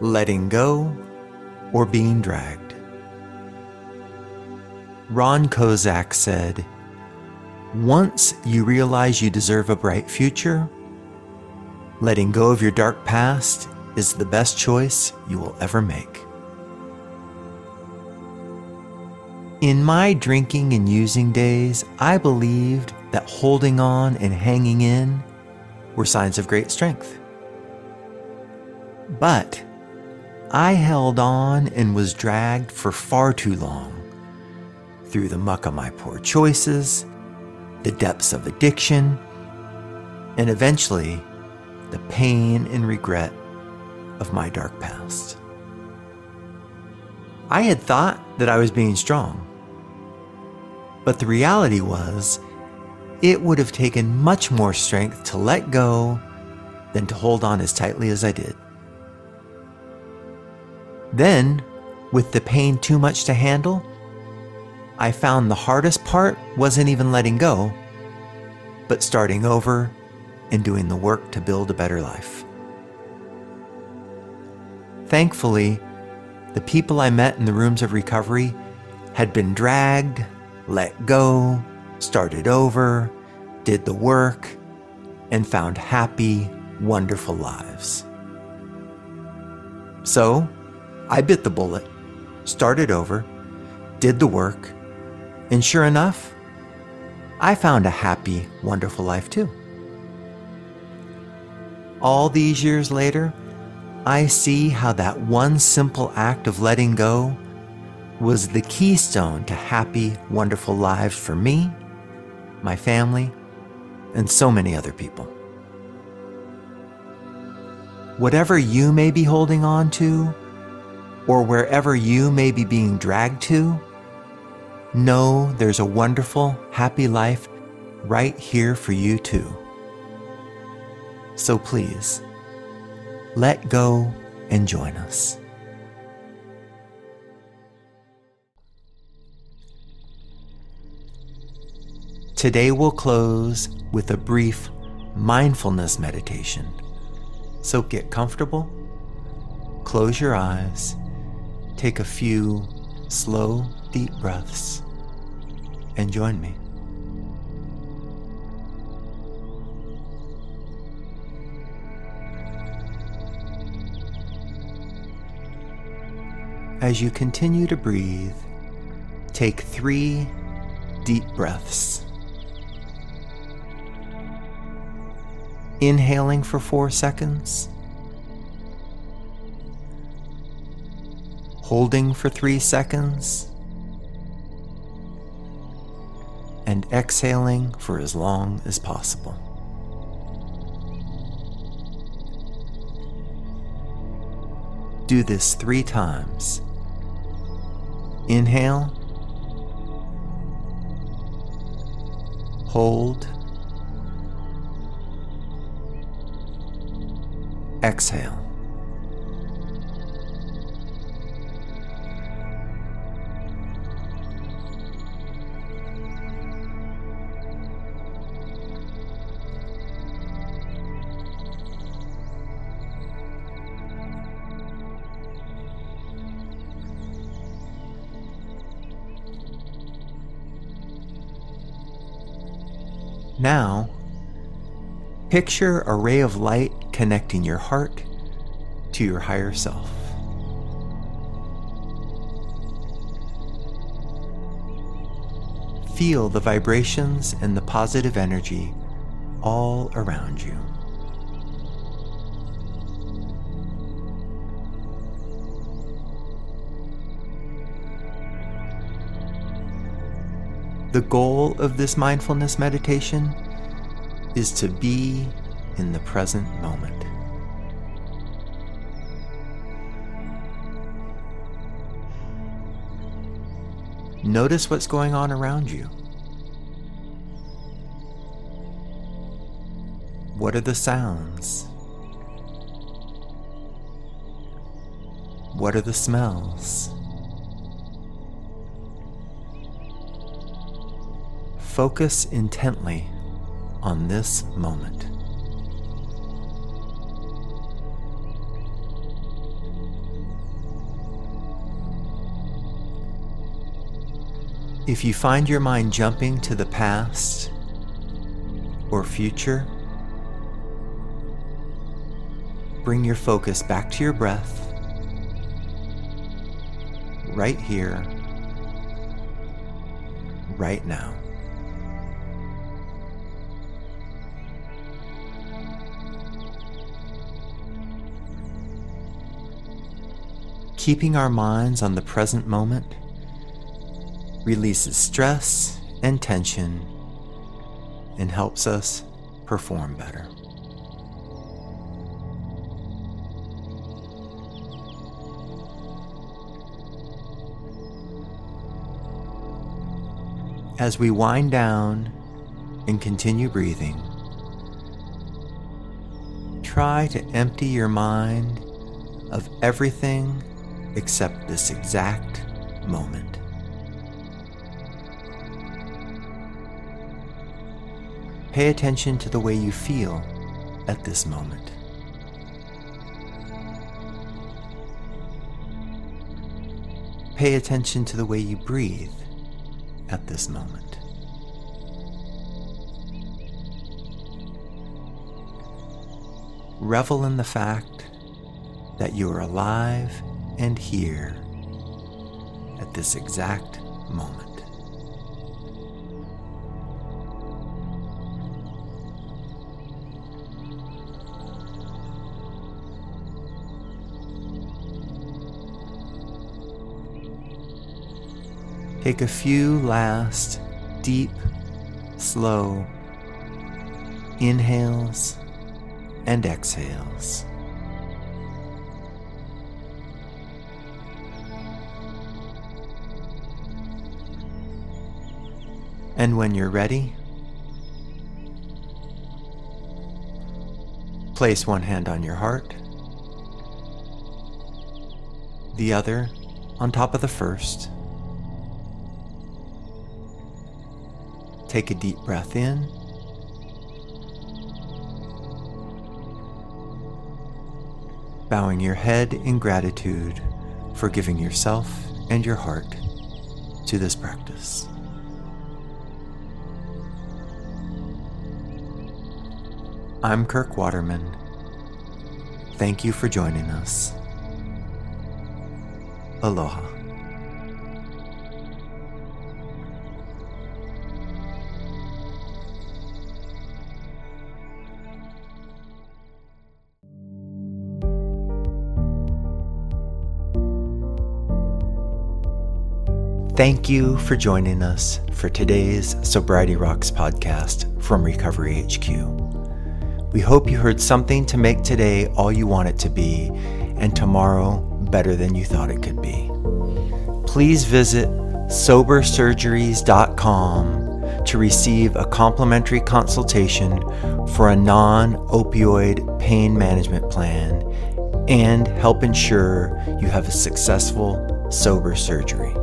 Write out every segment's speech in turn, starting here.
letting go, or being dragged. Ron Kozak said, Once you realize you deserve a bright future, letting go of your dark past is the best choice you will ever make. In my drinking and using days, I believed that holding on and hanging in were signs of great strength. But I held on and was dragged for far too long through the muck of my poor choices, the depths of addiction, and eventually the pain and regret of my dark past. I had thought that I was being strong, but the reality was it would have taken much more strength to let go than to hold on as tightly as I did. Then, with the pain too much to handle, I found the hardest part wasn't even letting go, but starting over and doing the work to build a better life. Thankfully, the people I met in the rooms of recovery had been dragged, let go, started over, did the work, and found happy, wonderful lives. So, I bit the bullet, started over, did the work, and sure enough, I found a happy, wonderful life too. All these years later, I see how that one simple act of letting go was the keystone to happy, wonderful lives for me, my family, and so many other people. Whatever you may be holding on to, or wherever you may be being dragged to, know there's a wonderful, happy life right here for you too. So please, let go and join us. Today we'll close with a brief mindfulness meditation. So get comfortable, close your eyes, Take a few slow, deep breaths and join me. As you continue to breathe, take three deep breaths. Inhaling for four seconds holding for three seconds, and exhaling for as long as possible. Do this three times. Inhale, hold, exhale. Now, picture a ray of light connecting your heart to your higher self. Feel the vibrations and the positive energy all around you. The goal of this mindfulness meditation is to be in the present moment. Notice what's going on around you. What are the sounds? What are the smells? Focus intently on this moment. If you find your mind jumping to the past or future, bring your focus back to your breath, right here, right now. Keeping our minds on the present moment releases stress and tension and helps us perform better. As we wind down and continue breathing, try to empty your mind of everything except this exact moment. Pay attention to the way you feel at this moment. Pay attention to the way you breathe at this moment. Revel in the fact that you are alive and here at this exact moment. Take a few last deep, slow inhales and exhales. And when you're ready, place one hand on your heart, the other on top of the first. Take a deep breath in. Bowing your head in gratitude for giving yourself and your heart to this practice. I'm Kirk Waterman. Thank you for joining us. Aloha. Thank you for joining us for today's Sobriety Rocks podcast from Recovery HQ. We hope you heard something to make today all you want it to be and tomorrow better than you thought it could be. Please visit sobersurgeries.com to receive a complimentary consultation for a non opioid pain management plan and help ensure you have a successful sober surgery.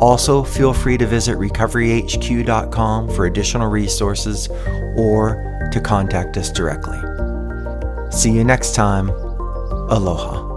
Also, feel free to visit recoveryhq.com for additional resources or to contact us directly. See you next time. Aloha.